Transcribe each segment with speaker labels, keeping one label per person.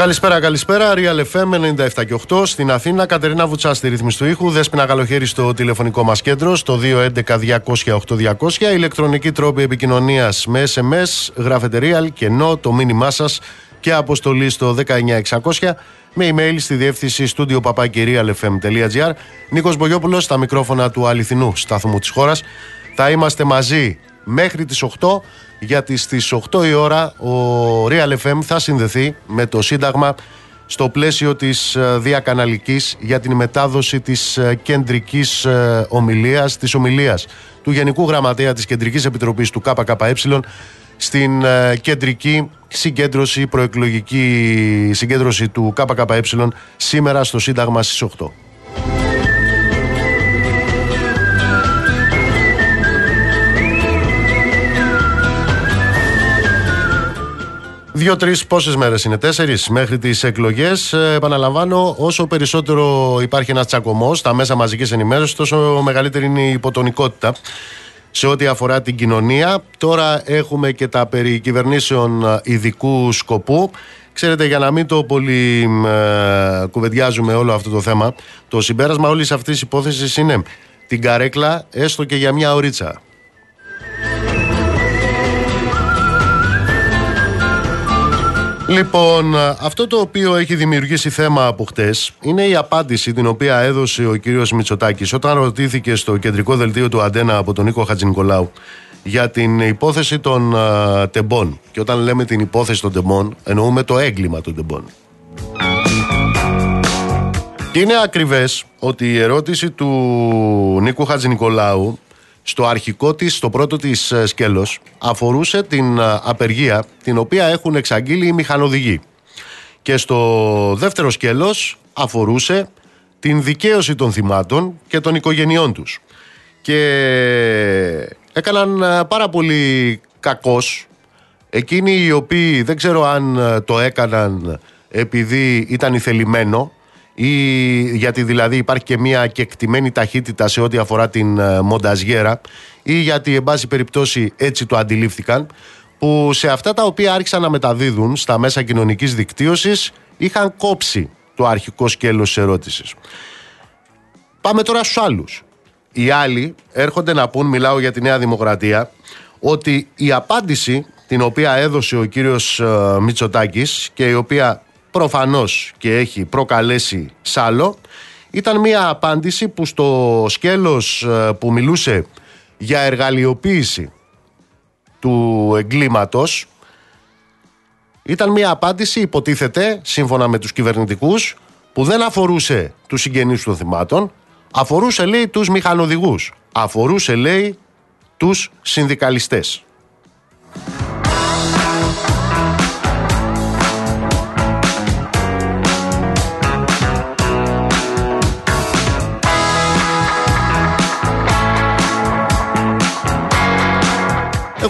Speaker 1: Καλησπέρα, καλησπέρα. Real FM 97 και 8 στην Αθήνα. Κατερίνα Βουτσά στη ρύθμιση του ήχου. Δέσπινα καλοχέρι στο τηλεφωνικό μας κέντρο στο 211-200-8200. Ηλεκτρονική τρόπη επικοινωνίας με SMS. Γράφετε Real και ενώ το μήνυμά σας και αποστολή στο 19600 με email στη διεύθυνση στούντιο παπάκυριαλfm.gr. Νίκος Μπογιόπουλος στα μικρόφωνα του αληθινού σταθμού της χώρας. Θα είμαστε μαζί μέχρι τις 8 γιατί στις 8 η ώρα ο Real FM θα συνδεθεί με το Σύνταγμα στο πλαίσιο της ε, διακαναλικής για την μετάδοση της ε, κεντρικής ε, ομιλίας, της ομιλίας του Γενικού Γραμματέα της Κεντρικής Επιτροπής του ΚΚΕ στην κεντρική συγκέντρωση, προεκλογική συγκέντρωση του ΚΚΕ σήμερα στο Σύνταγμα στις 8. Δύο-τρεις πόσες μέρες είναι, τέσσερις μέχρι τις εκλογές. Ε, επαναλαμβάνω, όσο περισσότερο υπάρχει ένας τσακωμός στα μέσα μαζικής ενημέρωσης, τόσο μεγαλύτερη είναι η υποτονικότητα σε ό,τι αφορά την κοινωνία. Τώρα έχουμε και τα περί κυβερνήσεων ειδικού σκοπού. Ξέρετε, για να μην το πολύ ε, κουβεντιάζουμε όλο αυτό το θέμα, το συμπέρασμα όλης αυτής της υπόθεσης είναι την καρέκλα έστω και για μια ωρίτσα. Λοιπόν, αυτό το οποίο έχει δημιουργήσει θέμα από χτες είναι η απάντηση την οποία έδωσε ο κύριος Μητσοτάκης όταν ρωτήθηκε στο κεντρικό δελτίο του Αντένα από τον Νίκο Χατζηνικολάου για την υπόθεση των uh, τεμπών. Και όταν λέμε την υπόθεση των τεμπών, εννοούμε το έγκλημα των τεμπών. Και είναι ακριβές ότι η ερώτηση του Νίκου Χατζηνικολάου στο αρχικό της, στο πρώτο της ε, σκέλος αφορούσε την ε, απεργία την οποία έχουν εξαγγείλει οι μηχανοδηγοί. Και στο δεύτερο σκέλος αφορούσε την δικαίωση των θυμάτων και των οικογενειών τους. Και έκαναν ε, πάρα πολύ κακός εκείνοι οι οποίοι δεν ξέρω αν το έκαναν επειδή ήταν ηθελημένο ή γιατί δηλαδή υπάρχει και μια κεκτημένη ταχύτητα σε ό,τι αφορά την ε, μονταζιέρα ή γιατί εν πάση περιπτώσει έτσι το αντιλήφθηκαν που σε αυτά τα οποία άρχισαν να μεταδίδουν στα μέσα κοινωνικής δικτύωσης είχαν κόψει το αρχικό σκέλος της ερώτησης. Πάμε τώρα στους άλλους. Οι άλλοι έρχονται να πούν, μιλάω για τη Νέα Δημοκρατία, ότι η απάντηση την οποία έδωσε ο κύριος ε, Μητσοτάκης και η οποία προφανώς και έχει προκαλέσει σάλο ήταν μια απάντηση που στο σκέλος ε, που μιλούσε για εργαλειοποίηση του εγκλήματος ήταν μια απάντηση υποτίθεται σύμφωνα με τους κυβερνητικούς που δεν αφορούσε τους συγγενείς των θυμάτων αφορούσε λέει τους μηχανοδηγούς. Αφορούσε λέει τους συνδικαλιστές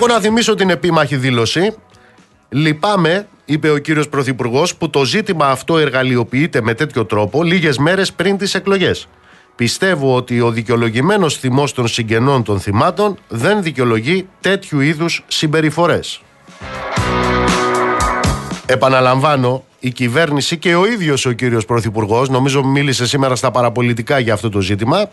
Speaker 1: Εγώ να θυμίσω την επίμαχη δήλωση. Λυπάμαι, είπε ο κύριος Πρωθυπουργός, που το ζήτημα αυτό εργαλειοποιείται με τέτοιο τρόπο λίγες μέρες πριν τις εκλογές. Πιστεύω ότι ο δικαιολογημένος θυμός των συγγενών των θυμάτων δεν δικαιολογεί τέτοιου είδους συμπεριφορές. Επαναλαμβάνω, η κυβέρνηση και ο ίδιος ο κύριος Πρωθυπουργός, νομίζω μίλησε σήμερα στα παραπολιτικά για αυτό το ζήτημα,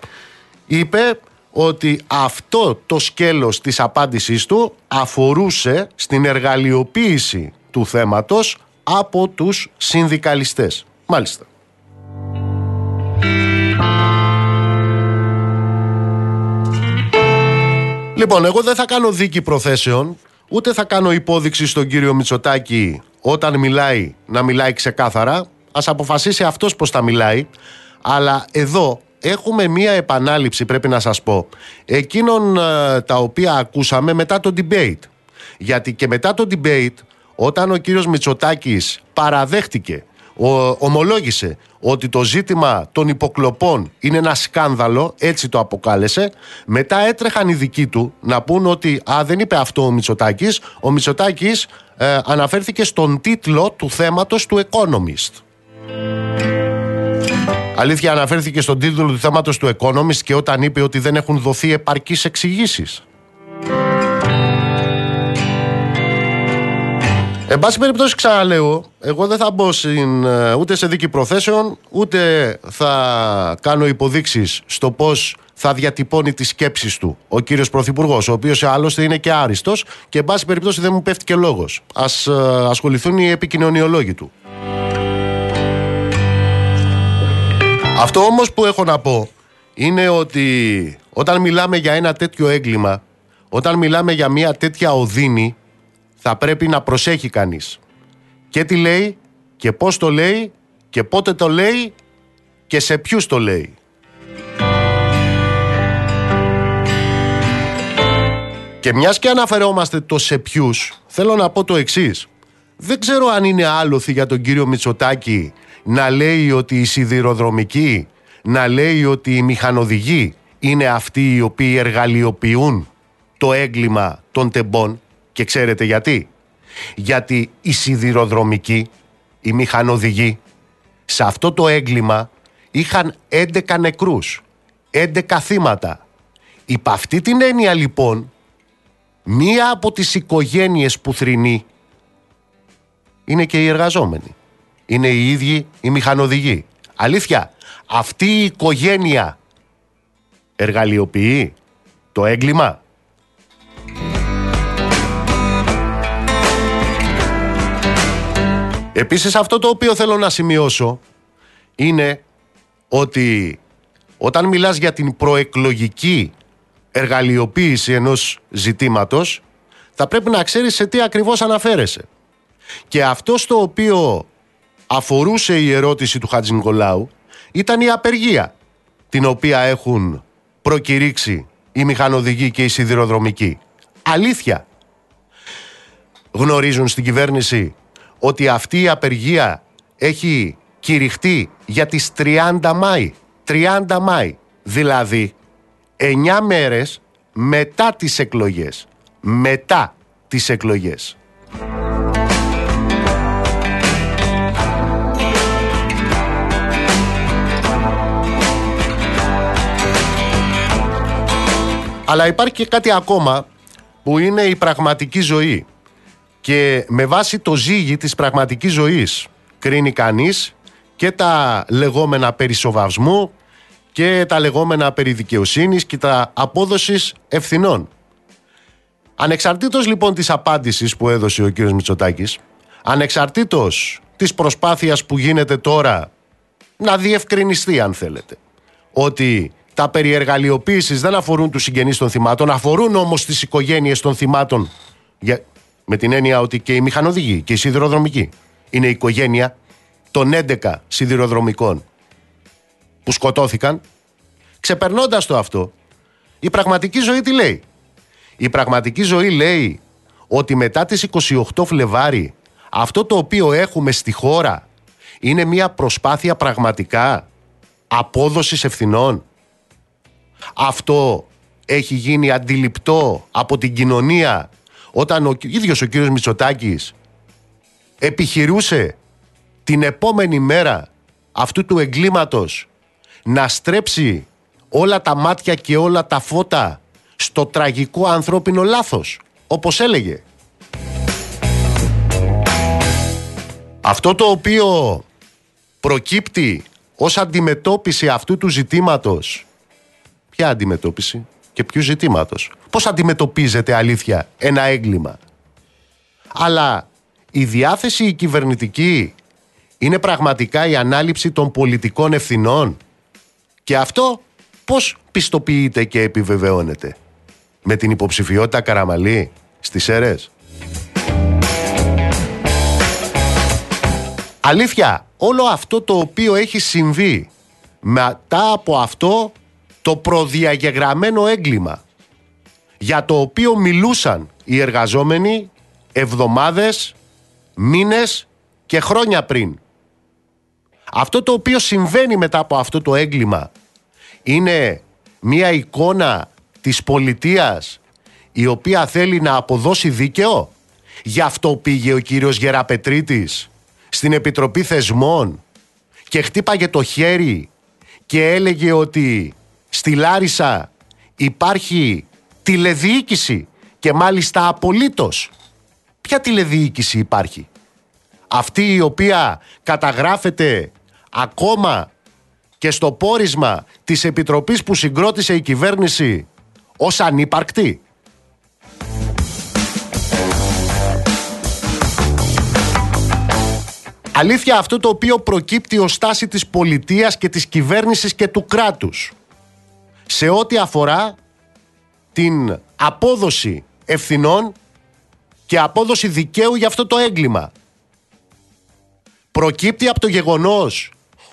Speaker 1: είπε ότι αυτό το σκέλος της απάντησής του αφορούσε στην εργαλειοποίηση του θέματος από τους συνδικαλιστές. Μάλιστα. Λοιπόν, εγώ δεν θα κάνω δίκη προθέσεων, ούτε θα κάνω υπόδειξη στον κύριο Μητσοτάκη όταν μιλάει να μιλάει ξεκάθαρα. Ας αποφασίσει αυτός πώς θα μιλάει. Αλλά εδώ έχουμε μία επανάληψη πρέπει να σας πω εκείνων ε, τα οποία ακούσαμε μετά το debate. Γιατί και μετά το debate όταν ο κύριος Μητσοτάκης παραδέχτηκε, ο, ομολόγησε ότι το ζήτημα των υποκλοπών είναι ένα σκάνδαλο, έτσι το αποκάλεσε, μετά έτρεχαν οι δικοί του να πούν ότι α, δεν είπε αυτό ο Μητσοτάκης, ο Μητσοτάκης ε, αναφέρθηκε στον τίτλο του θέματος του Economist. Αλήθεια, αναφέρθηκε στον τίτλο του θέματος του Economist και όταν είπε ότι δεν έχουν δοθεί επαρκείς εξηγήσεις. Εν πάση περιπτώσει, ξαναλέω, εγώ δεν θα μπω στην, ε, ούτε σε δίκη προθέσεων, ούτε θα κάνω υποδείξεις στο πώς θα διατυπώνει τις σκέψεις του ο κύριος Πρωθυπουργός, ο οποίος άλλωστε είναι και άριστος και εν πάση περιπτώσει δεν μου πέφτει και λόγος. Ας ε, ασχοληθούν οι επικοινωνιολόγοι του. Αυτό όμως που έχω να πω είναι ότι όταν μιλάμε για ένα τέτοιο έγκλημα, όταν μιλάμε για μια τέτοια οδύνη, θα πρέπει να προσέχει κανείς. Και τι λέει και πώς το λέει και πότε το λέει και σε ποιους το λέει. Και μιας και αναφερόμαστε το σε ποιους, θέλω να πω το εξής. Δεν ξέρω αν είναι άλοθη για τον κύριο Μητσοτάκη να λέει ότι οι σιδηροδρομικοί, να λέει ότι οι μηχανοδηγοί είναι αυτοί οι οποίοι εργαλειοποιούν το έγκλημα των τεμπών και ξέρετε γιατί; Γιατί οι σιδηροδρομικοί, οι μηχανοδηγοί, σε αυτό το έγκλημα είχαν 11 νεκρούς, 11 θύματα. Υπ' αυτή την έννοια λοιπόν, μία από τις οικογένειες που θρυνεί είναι και οι εργαζόμενοι. Είναι οι ίδιοι οι μηχανοδηγοί. Αλήθεια, αυτή η οικογένεια εργαλειοποιεί το έγκλημα; Επίσης αυτό το οποίο θέλω να σημειώσω είναι ότι όταν μιλάς για την προεκλογική εργαλειοποίηση ενός ζητήματος θα πρέπει να ξέρεις σε τι ακριβώς αναφέρεσαι. Και αυτό στο οποίο αφορούσε η ερώτηση του Χατζη Νικολάου ήταν η απεργία την οποία έχουν προκηρύξει οι μηχανοδηγοί και οι σιδηροδρομικοί. Αλήθεια. Γνωρίζουν στην κυβέρνηση ότι αυτή η απεργία έχει κηρυχτεί για τις 30 Μάη. 30 Μάη. Δηλαδή 9 μέρες μετά τις εκλογές. Μετά τις εκλογές. Αλλά υπάρχει και κάτι ακόμα που είναι η πραγματική ζωή. Και με βάση το ζύγι της πραγματικής ζωής κρίνει κανείς και τα λεγόμενα περί σοβασμού και τα λεγόμενα περί δικαιοσύνης και τα απόδοσης ευθυνών. Ανεξαρτήτως λοιπόν της απάντησης που έδωσε ο κύριος Μητσοτάκης, ανεξαρτήτως της προσπάθειας που γίνεται τώρα να διευκρινιστεί αν θέλετε, ότι τα περί δεν αφορούν τους συγγενείς των θυμάτων, αφορούν όμως τις οικογένειες των θυμάτων με την έννοια ότι και οι μηχανοδηγοί και οι σιδηροδρομικοί είναι η οικογένεια των 11 σιδηροδρομικών που σκοτώθηκαν. Ξεπερνώντας το αυτό, η πραγματική ζωή τι λέει; Η πραγματική ζωή λέει ότι μετά τις 28 Φλεβάρι αυτό το οποίο έχουμε στη χώρα είναι μια προσπάθεια πραγματικά απόδοσης ευθυνών. Αυτό έχει γίνει αντιληπτό από την κοινωνία όταν ο ίδιος ο κύριος Μητσοτάκης επιχειρούσε την επόμενη μέρα αυτού του εγκλήματος να στρέψει όλα τα μάτια και όλα τα φώτα στο τραγικό ανθρώπινο λάθος, όπως έλεγε. Αυτό το οποίο προκύπτει ως αντιμετώπιση αυτού του ζητήματος, ποια αντιμετώπιση, και ποιου ζητήματος. Πώς αντιμετωπίζεται αλήθεια ένα έγκλημα. Αλλά η διάθεση η κυβερνητική είναι πραγματικά η ανάληψη των πολιτικών ευθυνών. Και αυτό πώς πιστοποιείται και επιβεβαιώνεται. Με την υποψηφιότητα Καραμαλή στις αίρες. Αλήθεια, όλο αυτό το οποίο έχει συμβεί μετά από αυτό το προδιαγεγραμμένο έγκλημα για το οποίο μιλούσαν οι εργαζόμενοι εβδομάδες, μήνες και χρόνια πριν. Αυτό το οποίο συμβαίνει μετά από αυτό το έγκλημα είναι μια εικόνα της πολιτείας η οποία θέλει να αποδώσει δίκαιο. Γι' αυτό πήγε ο κύριος Γεραπετρίτης στην Επιτροπή Θεσμών και χτύπαγε το χέρι και έλεγε ότι στη Λάρισα υπάρχει τηλεδιοίκηση και μάλιστα απολύτως. Ποια τηλεδιοίκηση υπάρχει; Αυτή η οποία καταγράφεται ακόμα και στο πόρισμα της Επιτροπής που συγκρότησε η κυβέρνηση ως ανύπαρκτη; Αλήθεια αυτό το οποίο προκύπτει ως στάση της πολιτείας και της κυβέρνησης και του κράτους σε ό,τι αφορά την απόδοση ευθυνών και απόδοση δικαίου για αυτό το έγκλημα. Προκύπτει από το γεγονός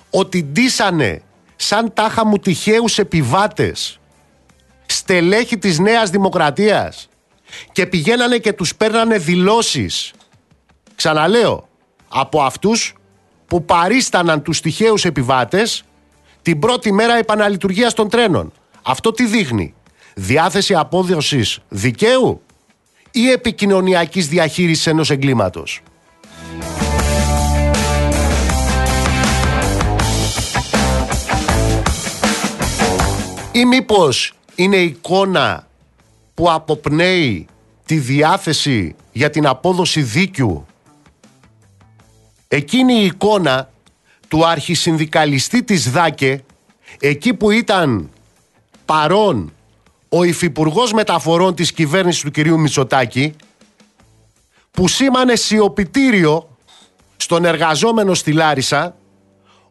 Speaker 1: ότι ντύσανε σαν τάχα μου τυχαίους επιβάτες στελέχη της Νέας Δημοκρατίας και πηγαίνανε και τους παίρνανε δηλώσεις. Ξαναλέω, από αυτούς που παρίσταναν τους τυχαίους επιβάτες την πρώτη μέρα επαναλειτουργίας των τρένων. Αυτό τι δείχνει; Διάθεση απόδοσης δικαίου ή επικοινωνιακής διαχείρισης ενός εγκλήματος; Ή μήπως είναι εικόνα που αποπνέει τη διάθεση για την απόδοση δίκαιου; Εκείνη η εικόνα του αρχισυνδικαλιστή της ΔΑΚΕ, εκεί που ήταν παρόν ο υφυπουργός Μεταφορών της κυβέρνησης του κυρίου Μητσοτάκη, που σήμανε σιωπητήριο στον εργαζόμενο στη Λάρισα,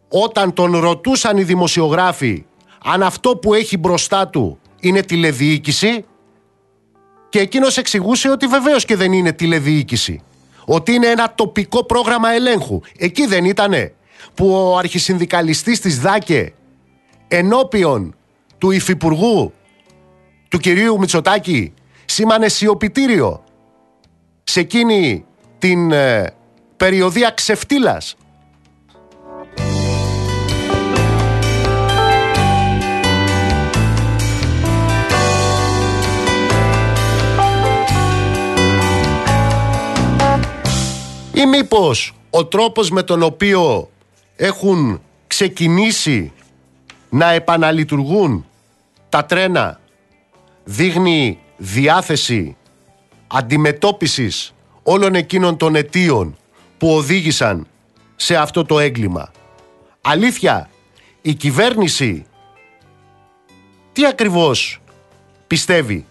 Speaker 1: όταν τον ρωτούσαν οι δημοσιογράφοι αν αυτό που έχει μπροστά του είναι τηλεδιοίκηση και εκείνος εξηγούσε ότι βεβαίως και δεν είναι τηλεδιοίκηση. Ότι είναι ένα τοπικό πρόγραμμα ελέγχου. Εκεί δεν ήτανε που ο αρχισυνδικαλιστής της ΔΑΚΕ ενώπιον του υφυπουργού του κυρίου Μητσοτάκη σήμανε σιωπητήριο σε εκείνη την ε, περιοδία ξεφτύλας. Ή μήπως ο τρόπος με τον οποίο έχουν ξεκινήσει να επαναλειτουργούν τα τρένα δείχνει διάθεση αντιμετώπισης όλων εκείνων των αιτίων που οδήγησαν σε αυτό το έγκλημα. Αλήθεια, η κυβέρνηση τι ακριβώς πιστεύει;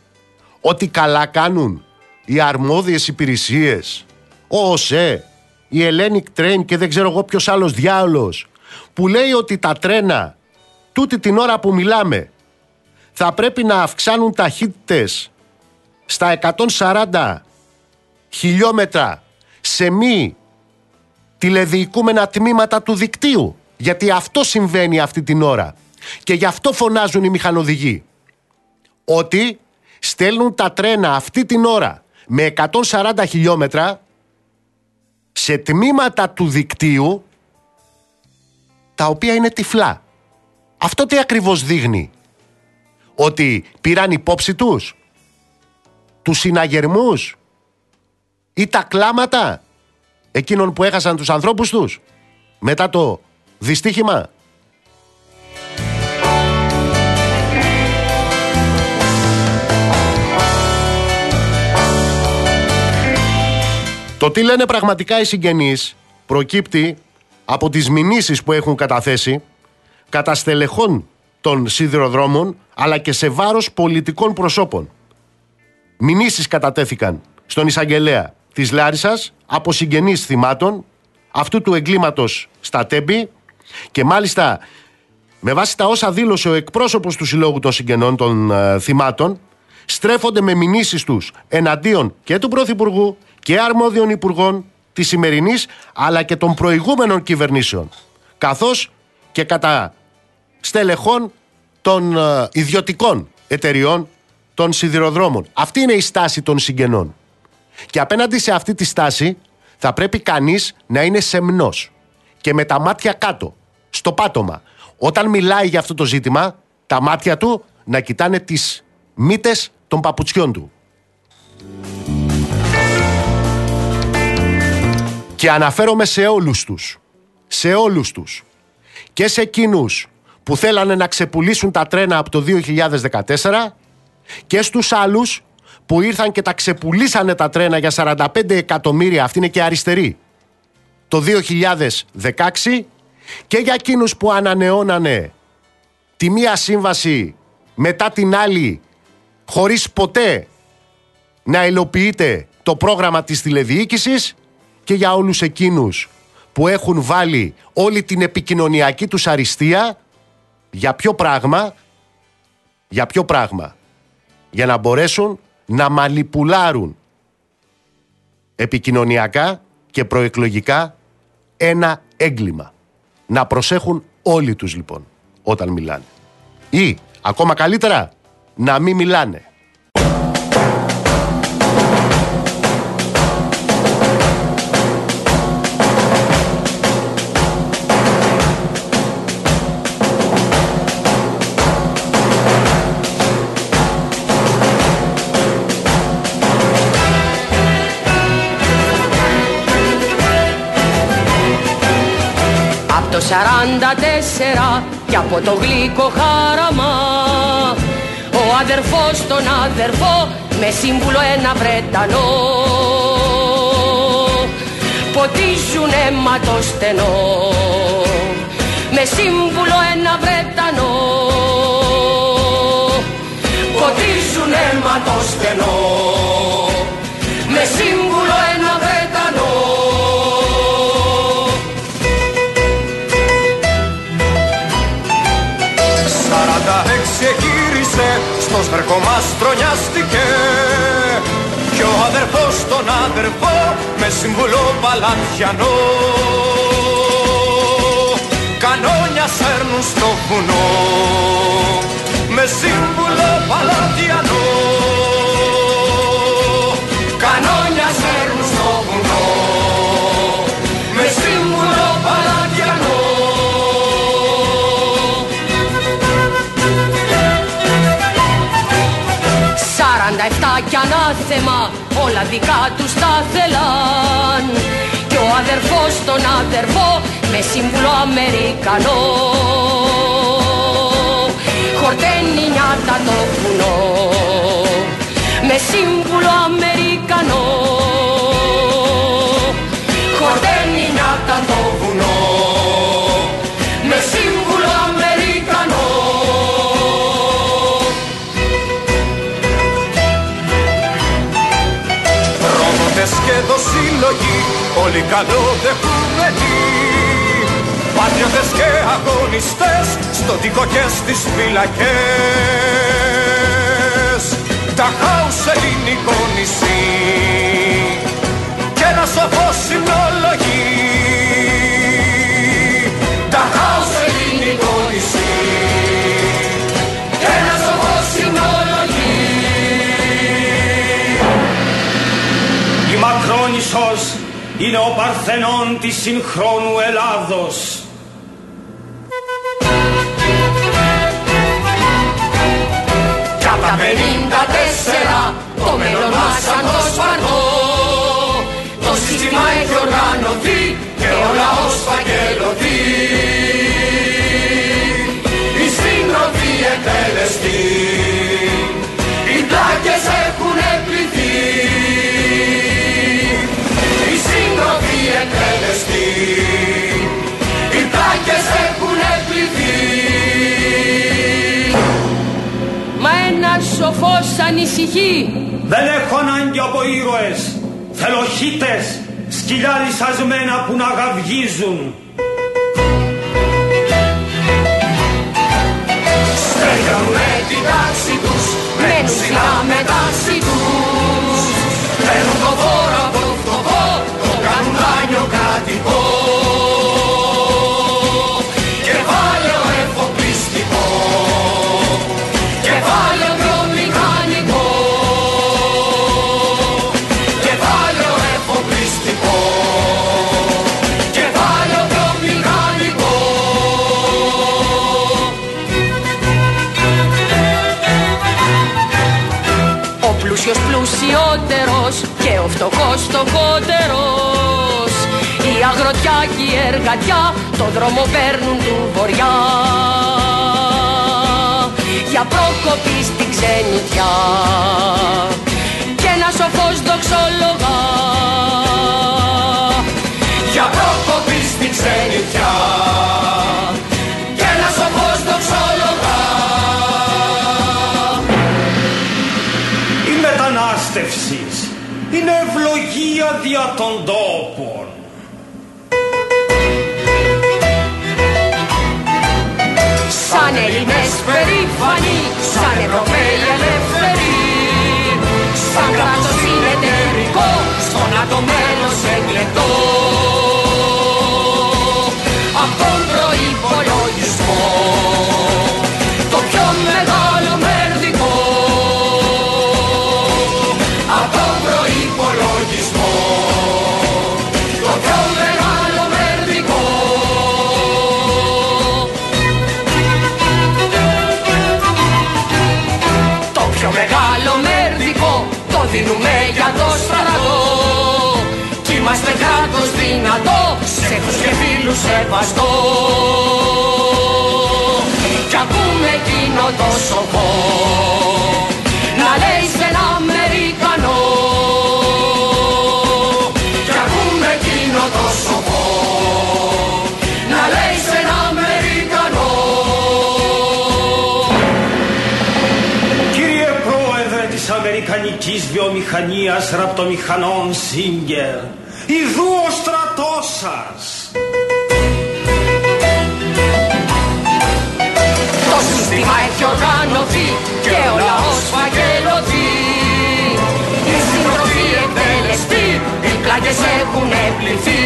Speaker 1: Ότι καλά κάνουν οι αρμόδιες υπηρεσίες ο ΟΣΕ, η Hellenic Train και δεν ξέρω εγώ ποιος άλλος διάολος που λέει ότι τα τρένα τούτη την ώρα που μιλάμε θα πρέπει να αυξάνουν ταχύτητες στα 140 χιλιόμετρα σε μη τηλεδιοικούμενα τμήματα του δικτύου. Γιατί αυτό συμβαίνει αυτή την ώρα. Και γι' αυτό φωνάζουν οι μηχανοδηγοί. Ότι στέλνουν τα τρένα αυτή την ώρα με 140 χιλιόμετρα σε τμήματα του δικτύου τα οποία είναι τυφλά. Αυτό τι ακριβώς δείχνει; Ότι πήραν υπόψη τους. Τους συναγερμούς. Ή τα κλάματα εκείνων που έχασαν τους ανθρώπους τους. Μετά το δυστύχημα. Το τι λένε πραγματικά οι συγγενείς προκύπτει από τις μηνύσεις που έχουν καταθέσει κατά στελεχών των σιδηροδρόμων αλλά και σε βάρος πολιτικών προσώπων. Μηνύσεις κατατέθηκαν στον εισαγγελέα της Λάρισας από συγγενείς θυμάτων αυτού του εγκλήματος στα Τέμπη και μάλιστα με βάση τα όσα δήλωσε ο εκπρόσωπος του Συλλόγου των Συγγενών των ε, Θυμάτων στρέφονται με μηνύσεις τους εναντίον και του Πρωθυπουργού και αρμόδιων υπουργών της σημερινής αλλά και των προηγούμενων κυβερνήσεων καθώς και κατά στελεχών των ε, ιδιωτικών εταιριών των σιδηροδρόμων. Αυτή είναι η στάση των συγγενών. Και απέναντι σε αυτή τη στάση θα πρέπει κανείς να είναι σεμνός και με τα μάτια κάτω, στο πάτωμα. Όταν μιλάει για αυτό το ζήτημα, τα μάτια του να κοιτάνε τις μύτες των παπουτσιών του. Και αναφέρομαι σε όλους τους. Σε όλους τους. Και σε εκείνους που θέλανε να ξεπουλήσουν τα τρένα από το 2014 και στους άλλους που ήρθαν και τα ξεπουλήσανε τα τρένα για 45 εκατομμύρια, αυτή είναι και αριστερή, το 2016 και για εκείνους που ανανεώνανε τη μία σύμβαση μετά την άλλη χωρίς ποτέ να υλοποιείται το πρόγραμμα της τηλεδιοίκησης και για όλους εκείνους που έχουν βάλει όλη την επικοινωνιακή τους αριστεία για ποιο πράγμα για ποιο πράγμα για να μπορέσουν να μαλιπουλάρουν επικοινωνιακά και προεκλογικά ένα έγκλημα. Να προσέχουν όλοι τους λοιπόν όταν μιλάνε. Ή ακόμα καλύτερα να μην μιλάνε.
Speaker 2: Σαράντα τέσσερα κι από το γλυκό χάραμα. Ο αδερφός τον αδερφό με σύμβουλο ένα Βρετανό. Ποτίζουν αίμα το στενό. Με σύμβουλο ένα Βρετανό. Ποτίζουν αίμα το στενό
Speaker 3: στο σβερκό μας τρονιάστηκε κι ο αδερφός τον αδερφό με συμβουλό παλατιανό. Κανόνια σέρνουν στο βουνό
Speaker 2: δικά τους τα θέλαν Κι ο αδερφός τον αδερφό με σύμβουλο Αμερικανό. Χορταίνει νιάτα το βουνό με σύμβουλο Αμερικανό
Speaker 3: σύλλογοι όλοι καλοδεχούμενοι Πατριώτες και αγωνιστές στο τοίκο και στις φυλακές. Τα χάους ελληνικό νησί και ένα σοφό συνολογή
Speaker 4: είναι ο Παρθενών της συγχρόνου Ελλάδος.
Speaker 2: Κι απ' τα 54 το μέλλον μας σαν το σπανό. Το σύστημα έχει οργανωθεί και ο λαός φαγγελωθεί.
Speaker 3: Η σύντροφοι εκτελεστοί
Speaker 2: ένας σοφός ανησυχεί
Speaker 4: Δεν έχω ανάγκη από ήρωες, θέλω χίτες, σκυλιά λυσασμένα που να γαυγίζουν.
Speaker 3: Στέλνουμε την τάξη τους
Speaker 2: Μένουν ψηλά με φτωχός φτωχότερος Η αγροτιά και η εργατιά το δρόμο παίρνουν του βοριά. Για πρόκοπη στην ξενιτιά σοφός δοξολογά Για προκοπή στην ξενιτιά Και ένα σοφός δοξολογά
Speaker 4: Η μετανάστευση είναι ευλογία δια των τόπων.
Speaker 2: Σαν Έλληνες περήφανοι, σαν Ευρωπαίοι ελεύθεροι. Σαν κράτος συνεταιρικό, στον ΝΑΤΟ μέλος εκλεκτός για το στρατό. Κι είμαστε κράτος δυνατό, σε τους και φίλους σεβαστό. Κι ακούμε εκείνο το σοφό. Να λέει σε ένα Αμερικανό. Κι ακούμε εκείνο το σοφό
Speaker 4: Αμερικανικής Βιομηχανίας Ραπτομηχανών Σίγκερ, ιδού ο στρατός σας.
Speaker 2: Το σύστημα έχει οργανωθεί και ο λαός φαγγελωθεί Οι συντροφοί εκτελεστεί, οι πλάγες έχουν πληθεί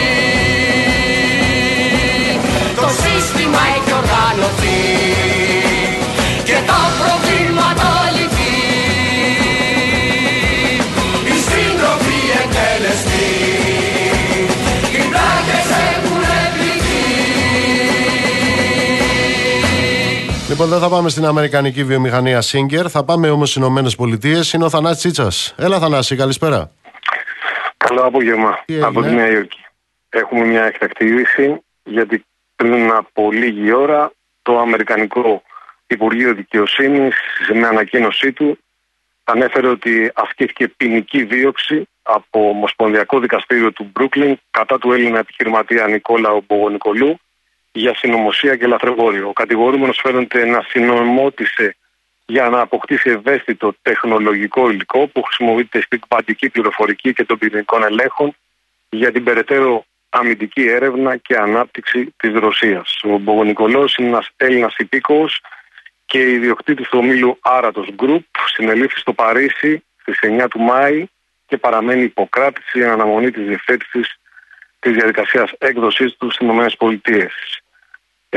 Speaker 2: Το σύστημα έχει οργανωθεί
Speaker 1: Λοιπόν, δεν θα πάμε στην Αμερικανική βιομηχανία Singer, θα πάμε όμως στις Ηνωμένες Πολιτείες. Είναι ο Θανάσης Τσίτσας. Έλα, Θανάση, καλησπέρα.
Speaker 5: Καλό απόγευμα
Speaker 1: Τι έγινε;
Speaker 5: από τη Νέα Υόρκη. Έχουμε μια εκτακτή είδηση γιατί πριν από λίγη ώρα το Αμερικανικό Υπουργείο Δικαιοσύνης σε μια ανακοίνωσή του ανέφερε ότι ασκήθηκε ποινική δίωξη από Ομοσπονδιακό Δικαστήριο του Μπρούκλιν κατά του Έλληνα επιχειρηματία Νικόλα Μπογονικολού για συνωμοσία και λαθρεμπόριο. Ο κατηγορούμενος φαίνεται να συνομότησε για να αποκτήσει ευαίσθητο τεχνολογικό υλικό που χρησιμοποιείται στην κβαντική πληροφορική και των πυρηνικών ελέγχων για την περαιτέρω αμυντική έρευνα και ανάπτυξη της Ρωσίας. Ο Μπογονικολός είναι ένας Έλληνας υπήκοος και ιδιοκτήτης του ομίλου Άρατος Group συνελήφθη στο Παρίσι στις 9 του Μάη και παραμένει υποκράτηση εν αναμονή της διευθέτησης της διαδικασίας έκδοσής του στις ΗΠΑ.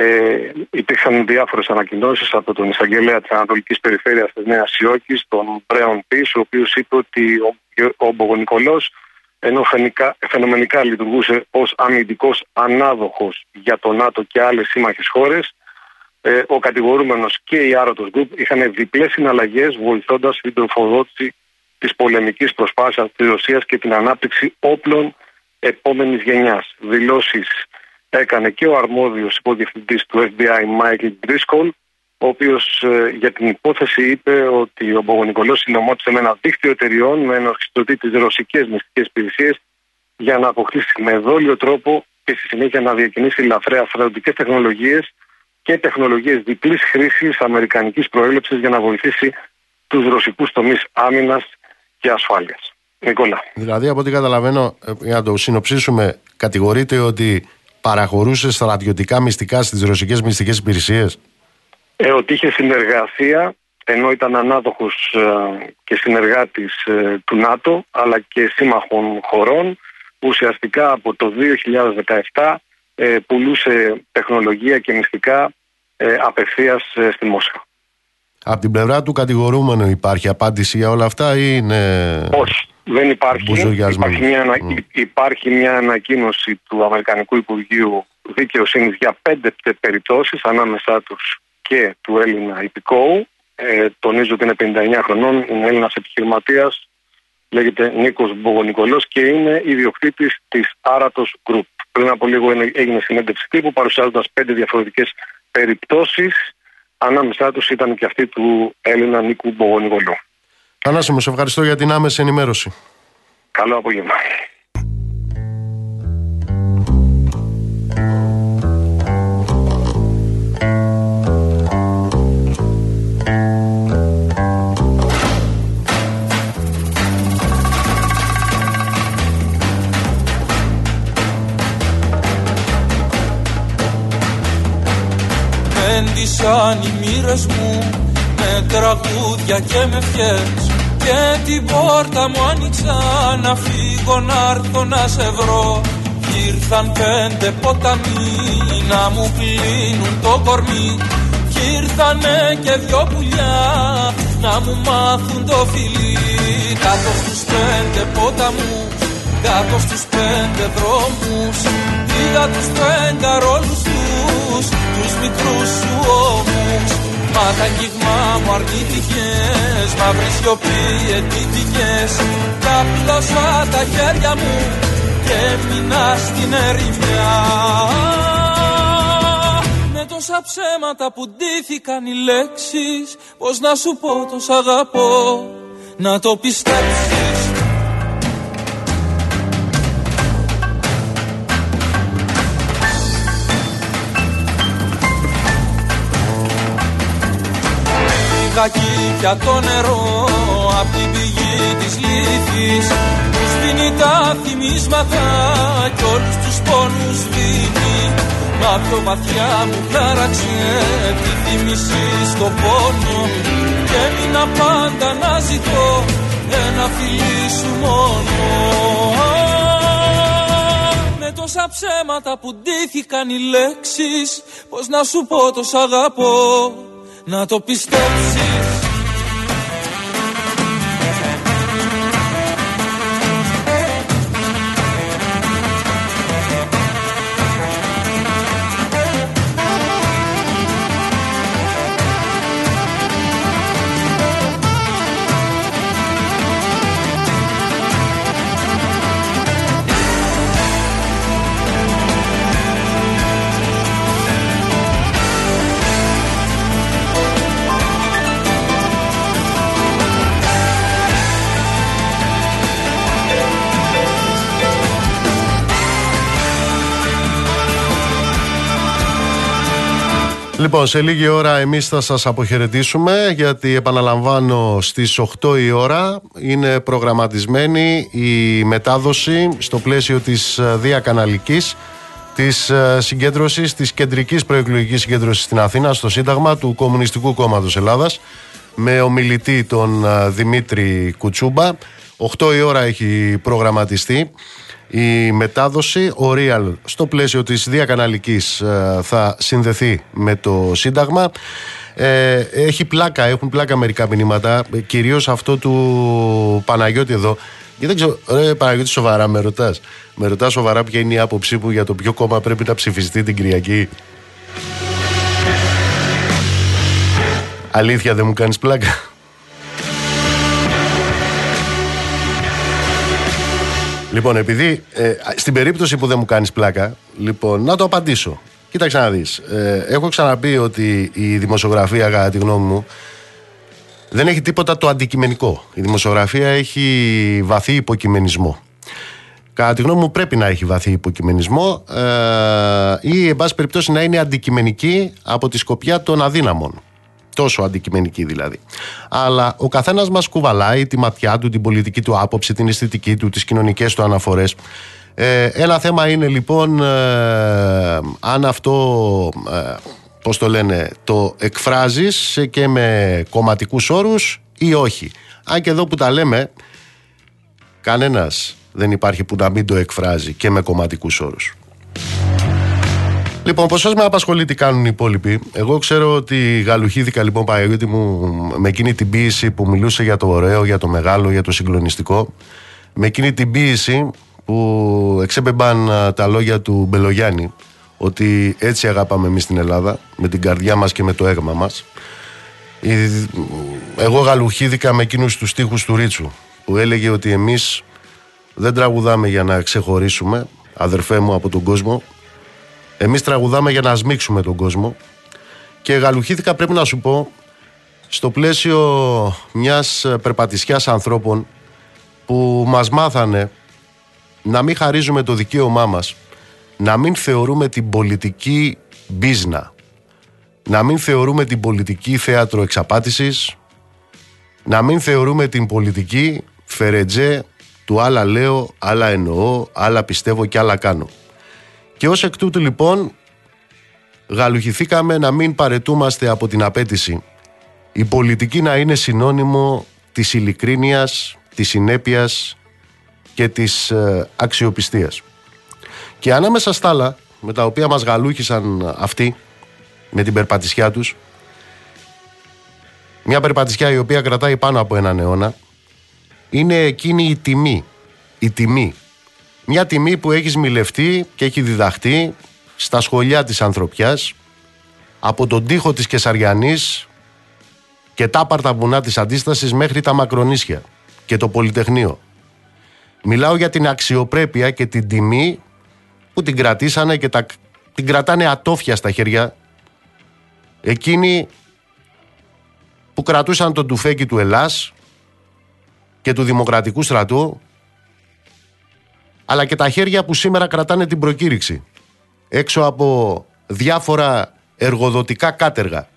Speaker 5: Ε, υπήρχαν διάφορες ανακοινώσεις από τον εισαγγελέα της Ανατολικής Περιφέρειας της Νέας Υόρκης, τον Μπρέον Πις, ο οποίος είπε ότι ο, ο Μπογονικολό, ενώ φαινικά, φαινομενικά λειτουργούσε ως αμυντικός ανάδοχος για το ΝΑΤΟ και άλλες σύμμαχες χώρες, ε, ο κατηγορούμενος και η Άρωτος Group είχαν διπλές συναλλαγές βοηθώντας την τροφοδότηση της πολεμικής προσπάθειας της Ρωσίας και την ανάπτυξη όπλων επόμενης γενιάς. Δηλώσεις έκανε και ο αρμόδιος υποδιευθυντής του FBI, Michael Driscoll, ο οποίος ε, για την υπόθεση είπε ότι ο Μπογονικολός συνομότησε με ένα δίκτυο εταιριών με ενορχιστωτή τις ρωσικές μυστικές υπηρεσίες για να αποκτήσει με δόλιο τρόπο και στη συνέχεια να διακινήσει λαθρέα στρατιωτικές τεχνολογίες και τεχνολογίες διπλής χρήσης αμερικανικής προέλευσης για να βοηθήσει τους ρωσικούς τομείς άμυνας και ασφάλειας. Νικόλα.
Speaker 1: Δηλαδή, από ό,τι καταλαβαίνω, ε, για να το συνοψίσουμε, κατηγορείται ότι παραχωρούσε στρατιωτικά μυστικά στις ρωσικές μυστικές υπηρεσίες;
Speaker 5: Ε, ότι είχε συνεργασία ενώ ήταν ανάδοχος ε, και συνεργάτης ε, του ΝΑΤΟ αλλά και σύμμαχων χωρών ουσιαστικά από το 2017 ε, πουλούσε τεχνολογία και μυστικά ε, απευθείας ε, στη Μόσχα.
Speaker 1: Από την πλευρά του κατηγορούμενου υπάρχει απάντηση για όλα αυτά ή είναι...
Speaker 5: Όχι, δεν υπάρχει.
Speaker 1: Μπουζογιασμένος.
Speaker 5: Υπάρχει μια, ανα-
Speaker 1: Μμ.
Speaker 5: υπάρχει μια ανακοίνωση του Αμερικανικού Υπουργείου Δικαιοσύνης για πέντε τε- περιπτώσεις ανάμεσά τους και του Έλληνα υπηκόου. Ε, τονίζω ότι είναι 59 χρονών, είναι Έλληνας επιχειρηματίας, λέγεται Νίκος Μπογονικολός και είναι ιδιοκτήτης της Άρατος Group. Πριν από λίγο είναι- έγινε συνέντευξη τύπου παρουσιάζοντας πέντε διαφορετικές περιπτώσεις. Ανάμεσά τους ήταν και αυτή του Έλληνα Νίκου Μπογονικολού.
Speaker 1: Ανάση μου, σε ευχαριστώ για την άμεση ενημέρωση.
Speaker 5: Καλό απόγευμα.
Speaker 6: Έντυσαν οι μοίρες μου με τραγούδια και με φιές και την πόρτα μου άνοιξα να φύγω να έρθω να σε βρω. Ήρθαν πέντε ποταμοί να μου κλείνουν το κορμί. Κι ήρθανε και δυο πουλιά να μου μάθουν το φιλί. Κάτω στους πέντε ποταμούς κάτω στους πέντε δρόμους. Είδα τους πέντε ρόλους τους τους μικρούς σου ώμους Μα τα αγγίγμα μου αρνήθηκες Μαύρη σιωπή αιτήθηκες Τα πλώσα τα χέρια μου Και έμεινα στην ερημιά. Με τόσα ψέματα που ντύθηκαν οι λέξεις Πώς να σου πω το αγαπώ. Να το πιστέψεις Κι πια το νερό απ' την πηγή της λύθης. Που σβήνει τα θυμίσματα κι όλους τους πόνους σβήνει Μα πιο βαθιά μου χάραξε τη θύμηση στο πόνο. Και έμεινα πάντα να ζητώ ένα φιλί σου μόνο. Με τόσα ψέματα που ντύθηκαν οι λέξεις Πώς να σου πω το αγαπώ να το πιστέψεις
Speaker 1: Λοιπόν, σε λίγη ώρα εμείς θα σας αποχαιρετήσουμε γιατί επαναλαμβάνω στις 8 η ώρα είναι προγραμματισμένη η μετάδοση στο πλαίσιο της ε, διακαναλικής της ε, συγκέντρωσης, της κεντρικής προεκλογικής συγκέντρωσης στην Αθήνα στο Σύνταγμα του Κομμουνιστικού Κόμματος Ελλάδας με ομιλητή τον ε, Δημήτρη Κουτσούμπα. 8 η ώρα έχει προγραμματιστεί η μετάδοση, ο Real στο πλαίσιο της διακαναλικής ε, θα συνδεθεί με το Σύνταγμα. Ε, έχει πλάκα, έχουν πλάκα μερικά μηνύματα κυρίως αυτό του Παναγιώτη εδώ. Και δεν ξέρω, ρε Παναγιώτη σοβαρά με ρωτάς. Με ρωτάς σοβαρά ποια είναι η άποψή μου για το ποιο κόμμα πρέπει να ψηφιστεί την Κυριακή. Αλήθεια δεν μου κάνεις πλάκα Λοιπόν, επειδή ε, στην περίπτωση που δεν μου κάνεις πλάκα, λοιπόν, να το απαντήσω. Κοίταξε να δει. Ε, έχω ξαναπεί ότι η δημοσιογραφία, κατά τη γνώμη μου, δεν έχει τίποτα το αντικειμενικό. Η δημοσιογραφία έχει βαθύ υποκειμενισμό. Κατά τη γνώμη μου πρέπει να έχει βαθύ υποκειμενισμό ε, ή, εν πάση περιπτώσει, να είναι αντικειμενική από τη σκοπιά των αδύναμων. Τόσο αντικειμενική δηλαδή. Αλλά ο καθένας μας κουβαλάει τη ματιά του, την πολιτική του άποψη, την αισθητική του, τις κοινωνικές του αναφορές. Ε, ένα θέμα είναι λοιπόν ε, αν αυτό, ε, πώς το λένε, το εκφράζεις και με κομματικούς όρους ή όχι. Αν και εδώ που τα λέμε, κανένας δεν υπάρχει που να μην το εκφράζει και με κομματικούς όρους. Λοιπόν, πώ με απασχολεί τι κάνουν οι υπόλοιποι. Εγώ ξέρω ότι γαλουχήθηκα λοιπόν Παναγιώτη μου με εκείνη την πίεση που μιλούσε για το ωραίο, για το μεγάλο, για το συγκλονιστικό. Με εκείνη την πίεση που εξέπεμπαν τα λόγια του Μπελογιάννη ότι έτσι αγάπαμε εμείς στην Ελλάδα, με την καρδιά μας και με το έγμα μας. Εγώ γαλουχήθηκα με εκείνους τους στίχους του Ρίτσου που έλεγε ότι εμείς δεν τραγουδάμε για να ξεχωρίσουμε, αδερφέ μου, από τον κόσμο, Εμείς τραγουδάμε για να σμίξουμε τον κόσμο. Και γαλουχήθηκα, πρέπει να σου πω, στο πλαίσιο μιας περπατησιάς ανθρώπων που μας μάθανε να μην χαρίζουμε το δικαίωμά μας, να μην θεωρούμε την πολιτική μπίζνα, να μην θεωρούμε την πολιτική θέατρο εξαπάτησης, να μην θεωρούμε την πολιτική φερετζέ του άλλα λέω, άλλα εννοώ, άλλα πιστεύω και άλλα κάνω. Και ως εκ τούτου λοιπόν γαλουχηθήκαμε να μην παρετούμαστε από την απέτηση η πολιτική να είναι συνώνυμο της ειλικρίνειας, της συνέπειας και της ε, αξιοπιστίας. Και ανάμεσα στα άλλα με τα οποία μας γαλούχησαν αυτοί με την περπατησιά τους μια περπατησιά η οποία κρατάει πάνω από έναν αιώνα είναι εκείνη η τιμή. Η τιμή. Μια τιμή που έχεις μιλευτεί και έχει διδαχτεί στα σχολιά της ανθρωπιάς από τον τοίχο της Κεσαριανής και τα πάρτα βουνά της αντίστασης μέχρι τα Μακρονίσια και το Πολυτεχνείο. Μιλάω για την αξιοπρέπεια και την τιμή που την κρατήσανε και τα, την κρατάνε ατόφια στα χέρια εκείνοι που κρατούσαν τον τουφέκι του Ελλάς και του Δημοκρατικού Στρατού αλλά και τα χέρια που σήμερα κρατάνε την προκήρυξη έξω από διάφορα εργοδοτικά κάτεργα.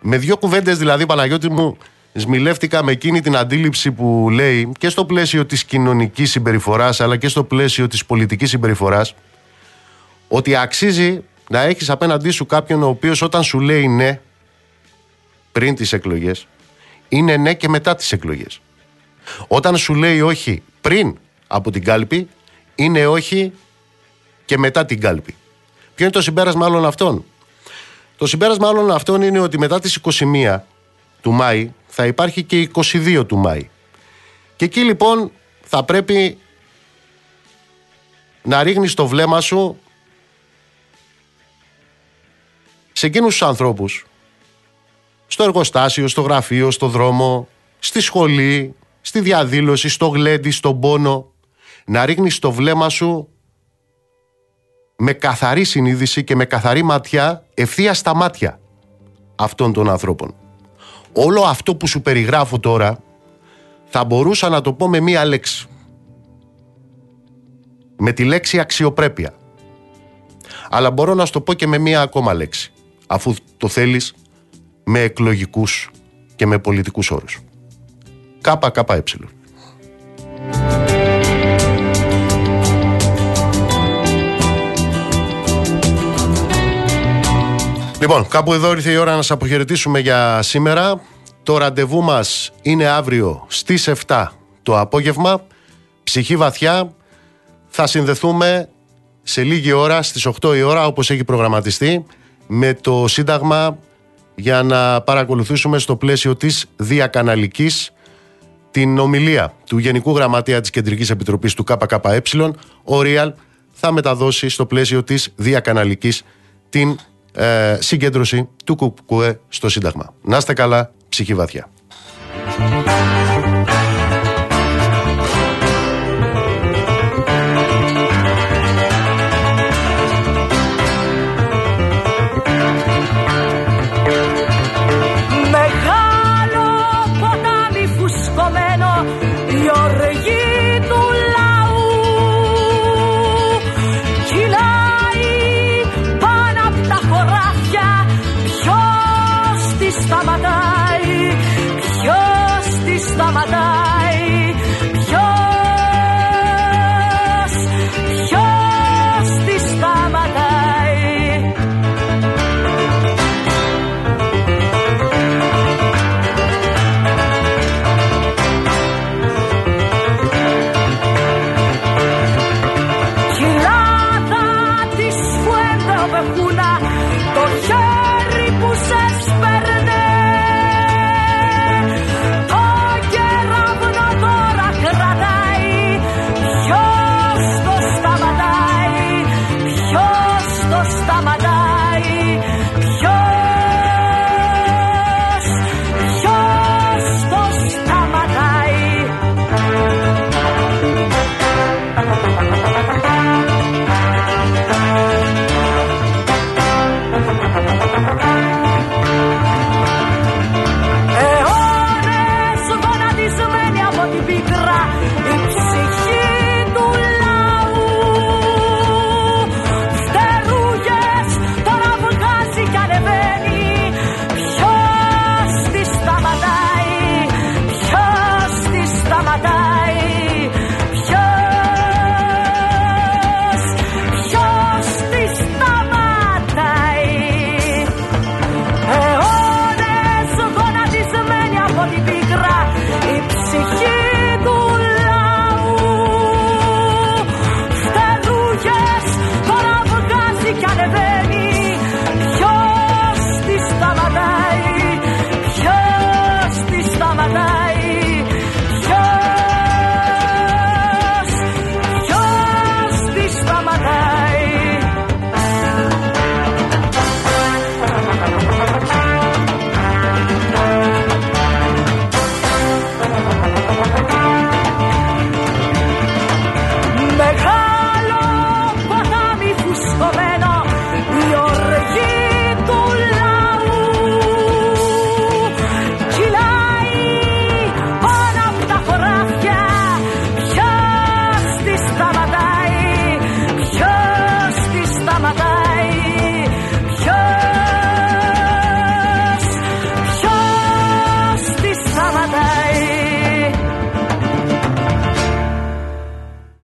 Speaker 1: Με δύο κουβέντες δηλαδή Παναγιώτη μου σμιλεύτηκα με εκείνη την αντίληψη που λέει και στο πλαίσιο της κοινωνικής συμπεριφοράς αλλά και στο πλαίσιο της πολιτικής συμπεριφοράς ότι αξίζει να έχεις απέναντί σου κάποιον ο οποίος όταν σου λέει ναι πριν τις εκλογές είναι ναι και μετά τις εκλογές. Όταν σου λέει όχι πριν από την κάλπη, είναι όχι και μετά την κάλπη. Ποιο είναι το συμπέρασμα όλων αυτών; Το συμπέρασμα όλων αυτών είναι ότι μετά τις 21 του Μάη θα υπάρχει και 22 του Μάη. Και εκεί λοιπόν θα πρέπει να ρίχνεις το βλέμμα σου σε εκείνους τους ανθρώπους στο εργοστάσιο, στο γραφείο, στο δρόμο, στη σχολή, στη διαδήλωση, στο γλέντι, στον πόνο, να ρίχνεις το βλέμμα σου με καθαρή συνείδηση και με καθαρή ματιά ευθεία στα μάτια αυτών των ανθρώπων. Όλο αυτό που σου περιγράφω τώρα θα μπορούσα να το πω με μία λέξη. Με τη λέξη αξιοπρέπεια. Αλλά μπορώ να σου το πω και με μία ακόμα λέξη. Αφού το θέλεις με εκλογικούς και με πολιτικούς όρους. ΚΚΕ. Λοιπόν, κάπου εδώ ήρθε η ώρα να σας αποχαιρετήσουμε για σήμερα. Το ραντεβού μας είναι αύριο στις 7 το απόγευμα. Ψυχή βαθιά. Θα συνδεθούμε σε λίγη ώρα, στις 8 η ώρα, όπως έχει προγραμματιστεί, με το Σύνταγμα για να παρακολουθήσουμε στο πλαίσιο της διακαναλικής την ομιλία του Γενικού Γραμματέα της Κεντρικής Επιτροπής του ΚΚΕ. Ο Ρίαλ θα μεταδώσει στο πλαίσιο της διακαναλικής την ε, συγκέντρωση του ΚΚΕ στο Σύνταγμα. Να είστε καλά, ψυχή βαθιά.